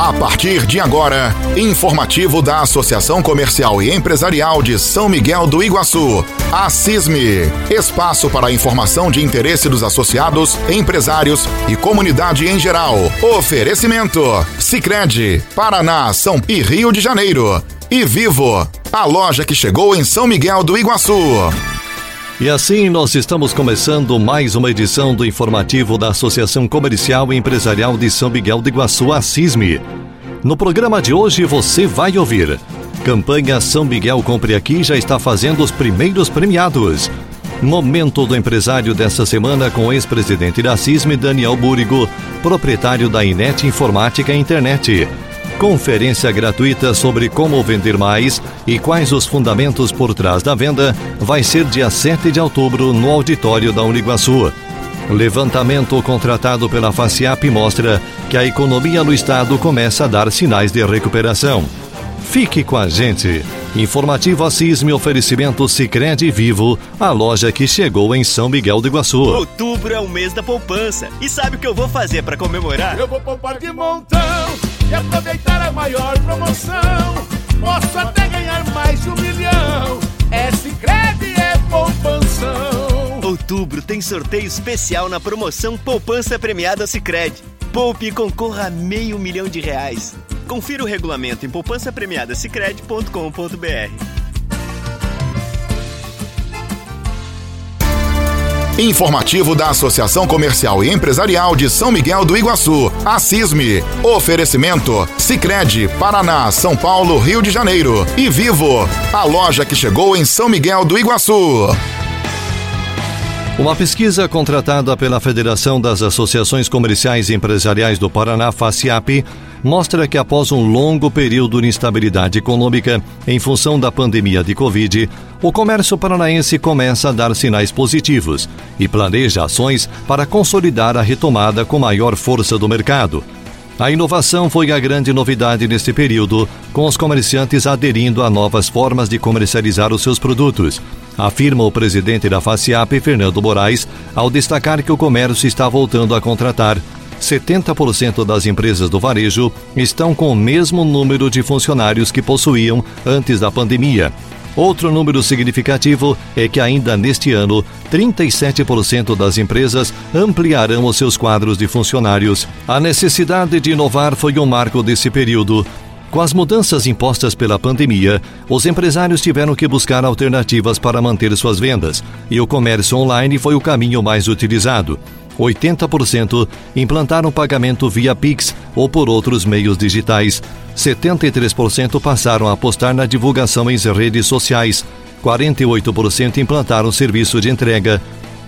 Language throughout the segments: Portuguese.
A partir de agora, informativo da Associação Comercial e Empresarial de São Miguel do Iguaçu, a CISME. Espaço para informação de interesse dos associados, empresários e comunidade em geral. Oferecimento: Sicredi, Paraná, São e Rio de Janeiro. E Vivo, a loja que chegou em São Miguel do Iguaçu. E assim nós estamos começando mais uma edição do informativo da Associação Comercial e Empresarial de São Miguel do Iguaçu, a CISME. No programa de hoje você vai ouvir. Campanha São Miguel Compre Aqui já está fazendo os primeiros premiados. Momento do empresário dessa semana com o ex-presidente da CISME, Daniel Búrigo, proprietário da Inet Informática e Internet. Conferência gratuita sobre como vender mais e quais os fundamentos por trás da venda vai ser dia 7 de outubro no auditório da Uniguaçu. Levantamento contratado pela FACIAP mostra que a economia no estado começa a dar sinais de recuperação. Fique com a gente. Informativo Assisme oferecimento Sicredi Vivo, a loja que chegou em São Miguel do Iguaçu. Outubro é o mês da poupança. E sabe o que eu vou fazer para comemorar? Eu vou poupar de montão e aproveitar a maior promoção. Posso até ganhar mais de um milhão. É Sicredi é poupanção. Outubro tem sorteio especial na promoção Poupança Premiada Sicredi. Poupe e concorra a meio milhão de reais. Confira o regulamento em poupançapremiadasicredi.com.br. Informativo da Associação Comercial e Empresarial de São Miguel do Iguaçu, a CISME. Oferecimento: Sicredi, Paraná, São Paulo, Rio de Janeiro. E Vivo, a loja que chegou em São Miguel do Iguaçu. Uma pesquisa contratada pela Federação das Associações Comerciais e Empresariais do Paraná, FACIAP, mostra que após um longo período de instabilidade econômica em função da pandemia de Covid, o comércio paranaense começa a dar sinais positivos e planeja ações para consolidar a retomada com maior força do mercado. A inovação foi a grande novidade neste período, com os comerciantes aderindo a novas formas de comercializar os seus produtos, afirma o presidente da FACIAP, Fernando Moraes, ao destacar que o comércio está voltando a contratar. 70% das empresas do varejo estão com o mesmo número de funcionários que possuíam antes da pandemia. Outro número significativo é que ainda neste ano, 37% das empresas ampliarão os seus quadros de funcionários. A necessidade de inovar foi um marco desse período. Com as mudanças impostas pela pandemia, os empresários tiveram que buscar alternativas para manter suas vendas, e o comércio online foi o caminho mais utilizado. 80% implantaram pagamento via Pix ou por outros meios digitais. 73% passaram a apostar na divulgação em redes sociais. 48% implantaram serviço de entrega.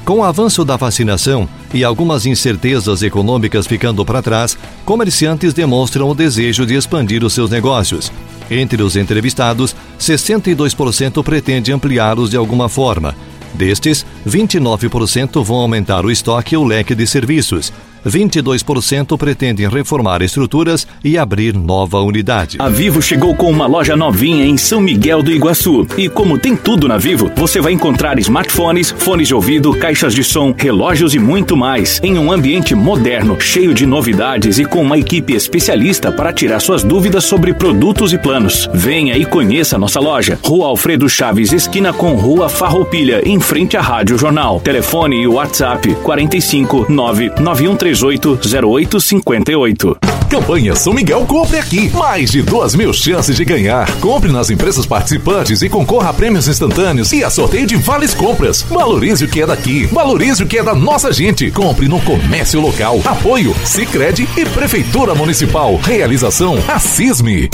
Com o avanço da vacinação e algumas incertezas econômicas ficando para trás, comerciantes demonstram o desejo de expandir os seus negócios. Entre os entrevistados, 62% pretende ampliá-los de alguma forma. Destes, 29% vão aumentar o estoque e o leque de serviços. 22% pretendem reformar estruturas e abrir nova unidade. A Vivo chegou com uma loja novinha em São Miguel do Iguaçu. E como tem tudo na Vivo, você vai encontrar smartphones, fones de ouvido, caixas de som, relógios e muito mais. Em um ambiente moderno, cheio de novidades e com uma equipe especialista para tirar suas dúvidas sobre produtos e planos. Venha e conheça nossa loja. Rua Alfredo Chaves, esquina com Rua Farroupilha, em frente à Rádio Jornal. Telefone e WhatsApp 45 991 380858. Campanha São Miguel Compre Aqui. Mais de duas mil chances de ganhar. Compre nas empresas participantes e concorra a prêmios instantâneos e a sorteio de vales compras. Valorize o que é daqui. Valorize o que é da nossa gente. Compre no comércio local. Apoio Sicredi e Prefeitura Municipal. Realização Assisme.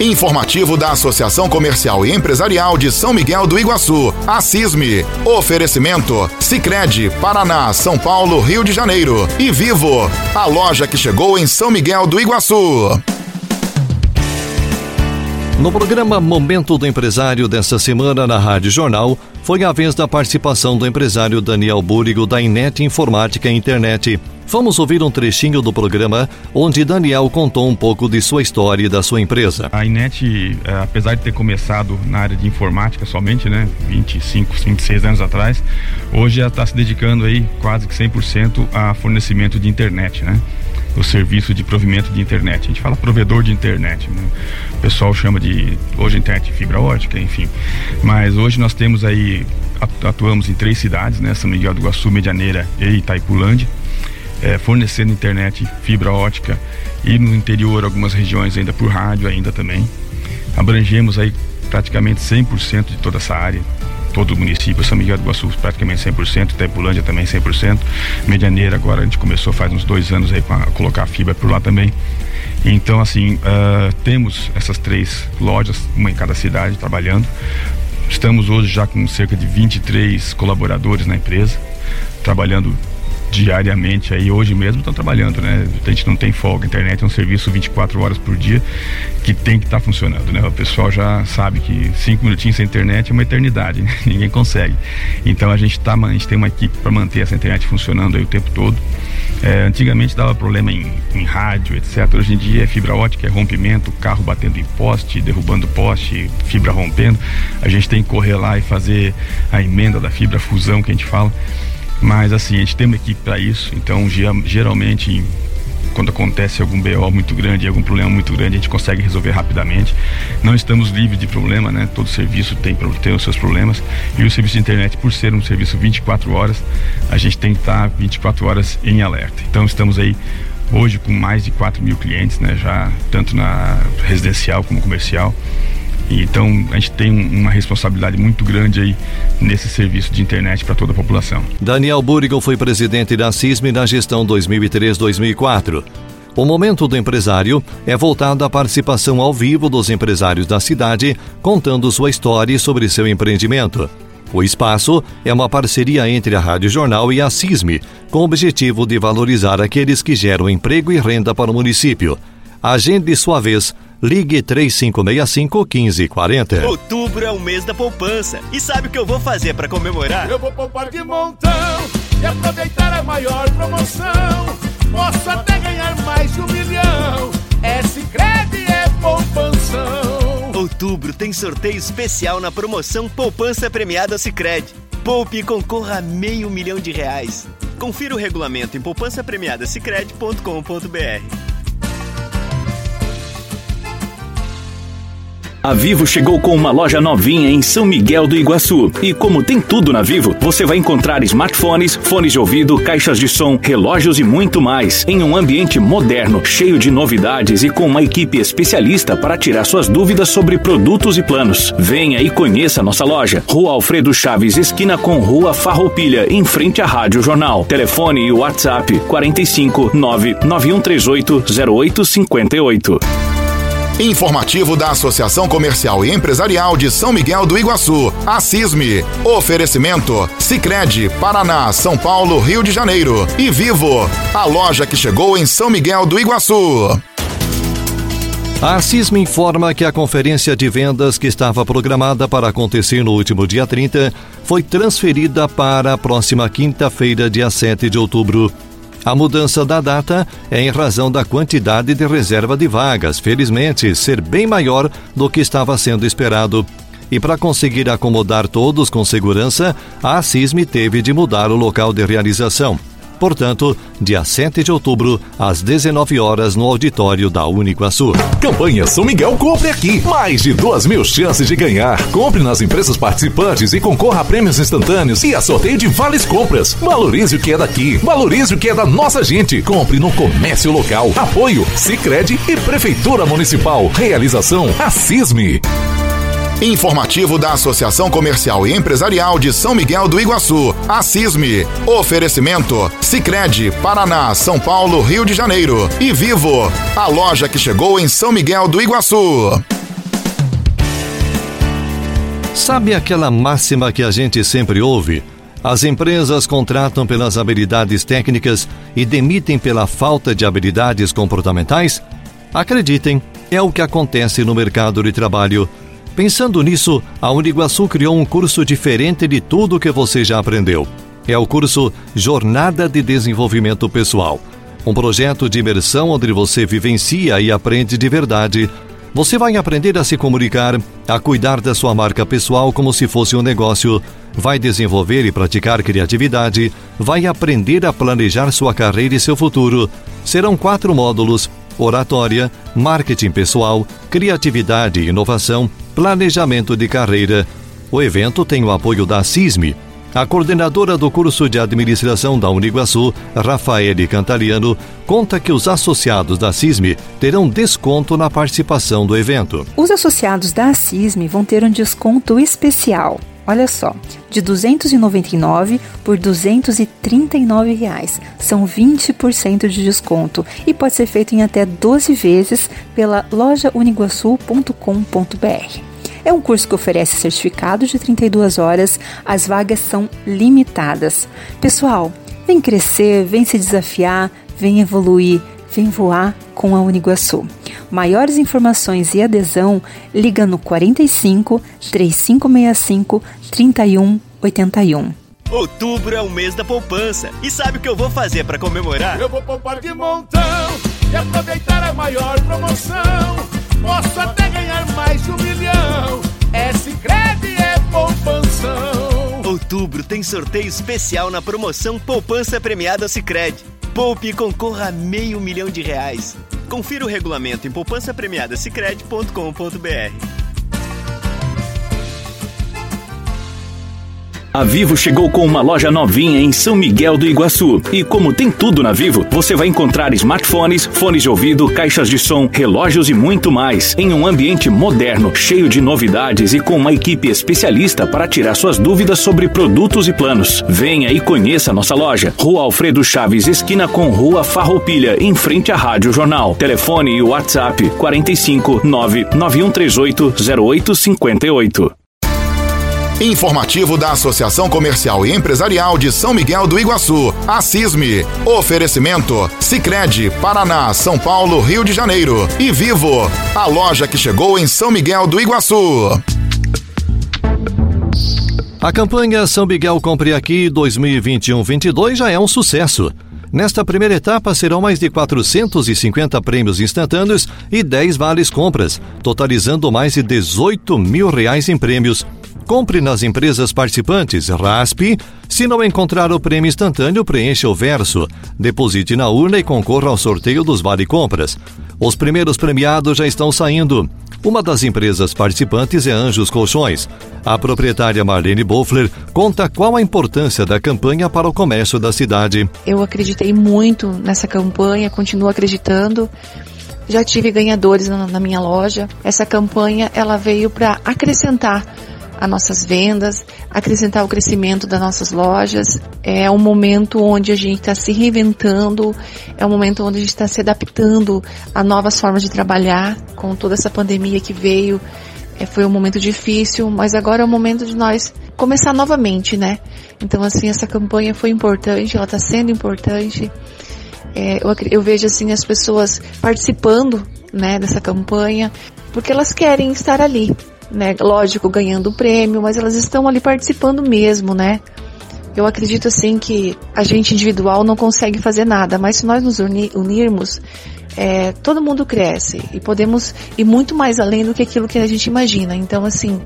Informativo da Associação Comercial e Empresarial de São Miguel do Iguaçu, a CISME. Oferecimento: Sicredi, Paraná, São Paulo, Rio de Janeiro. E Vivo, a loja que chegou em São Miguel do Iguaçu. No programa Momento do Empresário desta semana na Rádio Jornal, foi a vez da participação do empresário Daniel Búrigo da Inet Informática Internet. Vamos ouvir um trechinho do programa onde Daniel contou um pouco de sua história e da sua empresa. A Inet, é, apesar de ter começado na área de informática somente, né, 25, 26 anos atrás, hoje já está se dedicando aí quase que 100% a fornecimento de internet, né? O serviço de provimento de internet. A gente fala provedor de internet, né? o pessoal chama de hoje internet fibra ótica, enfim. Mas hoje nós temos aí atuamos em três cidades, né? São Miguel do Iguaçu, Medianeira e Itaipulândia, é, fornecendo internet fibra ótica e no interior algumas regiões ainda por rádio ainda também. Abrangemos aí praticamente 100% de toda essa área todo o município, São Miguel do Iguaçu praticamente 100%, Itaipulândia também 100%, Medianeira agora a gente começou faz uns dois anos aí a colocar fibra por lá também. Então assim, uh, temos essas três lojas, uma em cada cidade trabalhando. Estamos hoje já com cerca de 23 colaboradores na empresa, trabalhando diariamente aí, hoje mesmo estão trabalhando, né? A gente não tem folga, a internet é um serviço 24 horas por dia que tem que estar tá funcionando, né? O pessoal já sabe que cinco minutinhos sem internet é uma eternidade, né? ninguém consegue. Então a gente tá, a gente tem uma equipe para manter essa internet funcionando aí o tempo todo. É, antigamente dava problema em, em, rádio, etc. Hoje em dia é fibra ótica, é rompimento, carro batendo em poste, derrubando poste, fibra rompendo. A gente tem que correr lá e fazer a emenda da fibra, a fusão que a gente fala. Mas assim, a gente tem uma equipe para isso, então geralmente quando acontece algum BO muito grande, algum problema muito grande, a gente consegue resolver rapidamente. Não estamos livres de problema, né? Todo serviço tem, tem os seus problemas. E o serviço de internet, por ser um serviço 24 horas, a gente tem que estar 24 horas em alerta. Então estamos aí hoje com mais de 4 mil clientes, né? Já tanto na residencial como comercial. Então a gente tem uma responsabilidade muito grande aí nesse serviço de internet para toda a população. Daniel Burigon foi presidente da CISM na gestão 2003-2004. O momento do empresário é voltado à participação ao vivo dos empresários da cidade, contando sua história sobre seu empreendimento. O espaço é uma parceria entre a Rádio Jornal e a CISM, com o objetivo de valorizar aqueles que geram emprego e renda para o município. Agende sua vez Ligue 3565 1540. Outubro é o mês da poupança. E sabe o que eu vou fazer para comemorar? Eu vou poupar de montão e aproveitar a maior promoção. Posso até ganhar mais de um milhão. É Sicredi é poupanção. Outubro tem sorteio especial na promoção Poupança Premiada Sicredi. Poupe e concorra a meio milhão de reais. Confira o regulamento em poupançapremiadasicredi.com.br. A Vivo chegou com uma loja novinha em São Miguel do Iguaçu. E como tem tudo na Vivo, você vai encontrar smartphones, fones de ouvido, caixas de som, relógios e muito mais, em um ambiente moderno, cheio de novidades e com uma equipe especialista para tirar suas dúvidas sobre produtos e planos. Venha e conheça nossa loja. Rua Alfredo Chaves, esquina com Rua Farroupilha, em frente à Rádio Jornal. Telefone e WhatsApp 45 99138 0858. Informativo da Associação Comercial e Empresarial de São Miguel do Iguaçu, a. Oferecimento: Sicredi, Paraná, São Paulo, Rio de Janeiro e Vivo, a loja que chegou em São Miguel do Iguaçu. A CISME informa que a conferência de vendas que estava programada para acontecer no último dia 30 foi transferida para a próxima quinta-feira, dia 7 de outubro. A mudança da data é em razão da quantidade de reserva de vagas, felizmente, ser bem maior do que estava sendo esperado. E para conseguir acomodar todos com segurança, a CISM teve de mudar o local de realização. Portanto, dia 7 de outubro, às 19 horas, no auditório da Uniguaçu. Campanha São Miguel Compre Aqui. Mais de duas mil chances de ganhar. Compre nas empresas participantes e concorra a prêmios instantâneos e a sorteio de vales compras. Valorize o que é daqui. Valorize o que é da nossa gente. Compre no comércio local. Apoio Sicredi e Prefeitura Municipal. Realização a CISME. Informativo da Associação Comercial e Empresarial de São Miguel do Iguaçu, a. Oferecimento: Sicredi, Paraná, São Paulo, Rio de Janeiro e Vivo, a loja que chegou em São Miguel do Iguaçu. Sabe aquela máxima que a gente sempre ouve? As empresas contratam pelas habilidades técnicas e demitem pela falta de habilidades comportamentais? Acreditem, é o que acontece no mercado de trabalho Pensando nisso, a Uniguaçu criou um curso diferente de tudo que você já aprendeu. É o curso Jornada de Desenvolvimento Pessoal. Um projeto de imersão onde você vivencia e aprende de verdade Você vai aprender a se comunicar, a cuidar da sua marca pessoal como se fosse um negócio, vai desenvolver e praticar criatividade, vai aprender a planejar sua carreira e seu futuro. Serão quatro módulos: oratória, marketing pessoal, criatividade e inovação, planejamento de carreira. O evento tem o apoio da CISME a coordenadora do curso de administração da Uniguaçu, Rafaele Cantaliano, conta que os associados da CISME terão desconto na participação do evento. Os associados da CISME vão ter um desconto especial. Olha só, de 299 por 239 reais. São 20% de desconto e pode ser feito em até 12 vezes pela lojauniguaçu.com.br. É um curso que oferece certificado de 32 horas, as vagas são limitadas. Pessoal, vem crescer, vem se desafiar, vem evoluir, vem voar com a Uniguaçu. Maiores informações e adesão, liga no 45 3565 3181. Outubro é o mês da poupança. E sabe o que eu vou fazer para comemorar? Eu vou poupar de montão e aproveitar a maior promoção. Posso até ganhar mais de um milhão. É Sicredi é poupanção. Outubro tem sorteio especial na promoção Poupança Premiada Sicredi. Poupe e concorra a meio milhão de reais. Confira o regulamento em poupançapremiadasicredi.com.br. A Vivo chegou com uma loja novinha em São Miguel do Iguaçu. E como tem tudo na Vivo, você vai encontrar smartphones, fones de ouvido, caixas de som, relógios e muito mais. Em um ambiente moderno, cheio de novidades e com uma equipe especialista para tirar suas dúvidas sobre produtos e planos. Venha e conheça nossa loja. Rua Alfredo Chaves, esquina com Rua Farroupilha, em frente à Rádio Jornal. Telefone e WhatsApp 45 99138 0858. Informativo da Associação Comercial e Empresarial de São Miguel do Iguaçu, a CISME. Oferecimento: Sicredi, Paraná, São Paulo, Rio de Janeiro e Vivo, a loja que chegou em São Miguel do Iguaçu. A campanha São Miguel Compre Aqui 2021-22 já é um sucesso. Nesta primeira etapa serão mais de 450 prêmios instantâneos e 10 vales compras, totalizando mais de 18 mil reais em prêmios. Compre nas empresas participantes, raspe. Se não encontrar o prêmio instantâneo, preencha o verso. Deposite na urna e concorra ao sorteio dos Vale Compras. Os primeiros premiados já estão saindo. Uma das empresas participantes é Anjos Colchões. A proprietária Marlene Boffler conta qual a importância da campanha para o comércio da cidade. Eu acreditei muito nessa campanha, continuo acreditando. Já tive ganhadores na, minha loja. Essa campanha ela veio para acrescentar as nossas vendas, acrescentar o crescimento das nossas lojas. É um momento onde a gente está se reinventando, é um momento onde a gente está se adaptando a novas formas de trabalhar com toda essa pandemia que veio. É, foi um momento difícil, mas agora é o momento de nós começar novamente, né? Então, assim, essa campanha foi importante, ela está sendo importante. É, eu, eu, vejo assim as pessoas participando né, dessa campanha porque elas querem estar ali, né? Lógico, ganhando o prêmio, mas elas estão ali participando mesmo, né? Eu acredito assim que a gente individual não consegue fazer nada, mas se nós nos unirmos, é, todo mundo cresce e podemos ir muito mais além do que aquilo que a gente imagina. Então, assim,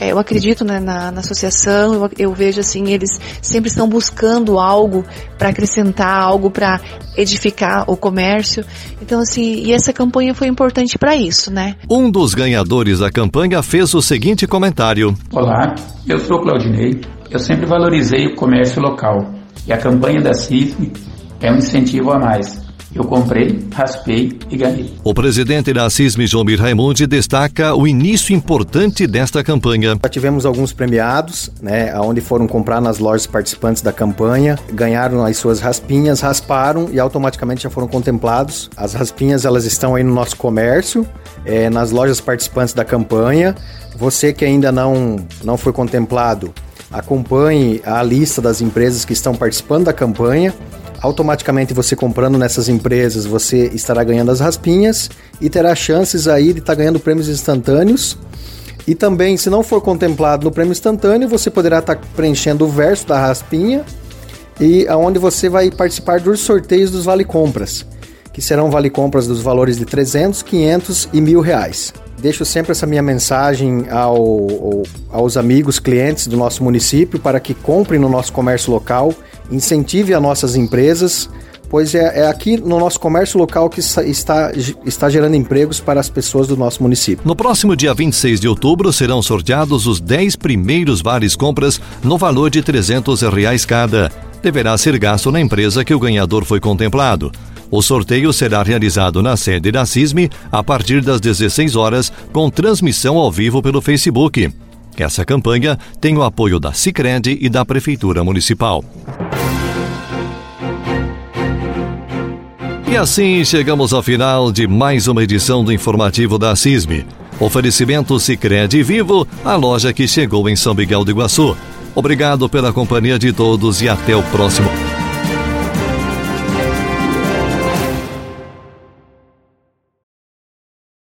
é, eu acredito né, na, na, associação, eu, eu, vejo assim, eles sempre estão buscando algo para acrescentar, algo para edificar o comércio. Então, assim, e essa campanha foi importante para isso, né? Um dos ganhadores da campanha fez o seguinte comentário: Olá, eu sou Claudinei. Eu sempre valorizei o comércio local e a campanha da CISM é um incentivo a mais. Eu comprei, raspei e ganhei. O presidente da CISM, Jomir Raimundi, destaca o início importante desta campanha. Já tivemos alguns premiados, né, onde foram comprar nas lojas participantes da campanha, ganharam as suas raspinhas, rasparam e automaticamente já foram contemplados. As raspinhas elas estão aí no nosso comércio, é, nas lojas participantes da campanha. Você que ainda não, não foi contemplado, acompanhe a lista das empresas que estão participando da campanha automaticamente você comprando nessas empresas, você estará ganhando as raspinhas e terá chances aí de estar tá ganhando prêmios instantâneos. E também, se não for contemplado no prêmio instantâneo, você poderá estar tá preenchendo o verso da raspinha e aonde você vai participar dos sorteios dos vale compras que serão vale compras dos valores de 300, 500 e mil reais. Deixo sempre essa minha mensagem ao, aos amigos, clientes do nosso município para que comprem no nosso comércio local, incentive as nossas empresas, pois é, é, aqui no nosso comércio local que está, está gerando empregos para as pessoas do nosso município. No próximo dia 26 de outubro serão sorteados os 10 primeiros vales compras no valor de 300 reais cada. Deverá ser gasto na empresa que o ganhador foi contemplado. O sorteio será realizado na sede da CISME a partir das 16 horas, com transmissão ao vivo pelo Facebook. Essa campanha tem o apoio da Sicredi e da Prefeitura Municipal. E assim chegamos ao final de mais uma edição do informativo da CISME. Oferecimento Sicredi Vivo, a loja que chegou em São Miguel do Iguaçu. Obrigado pela companhia de todos e até o próximo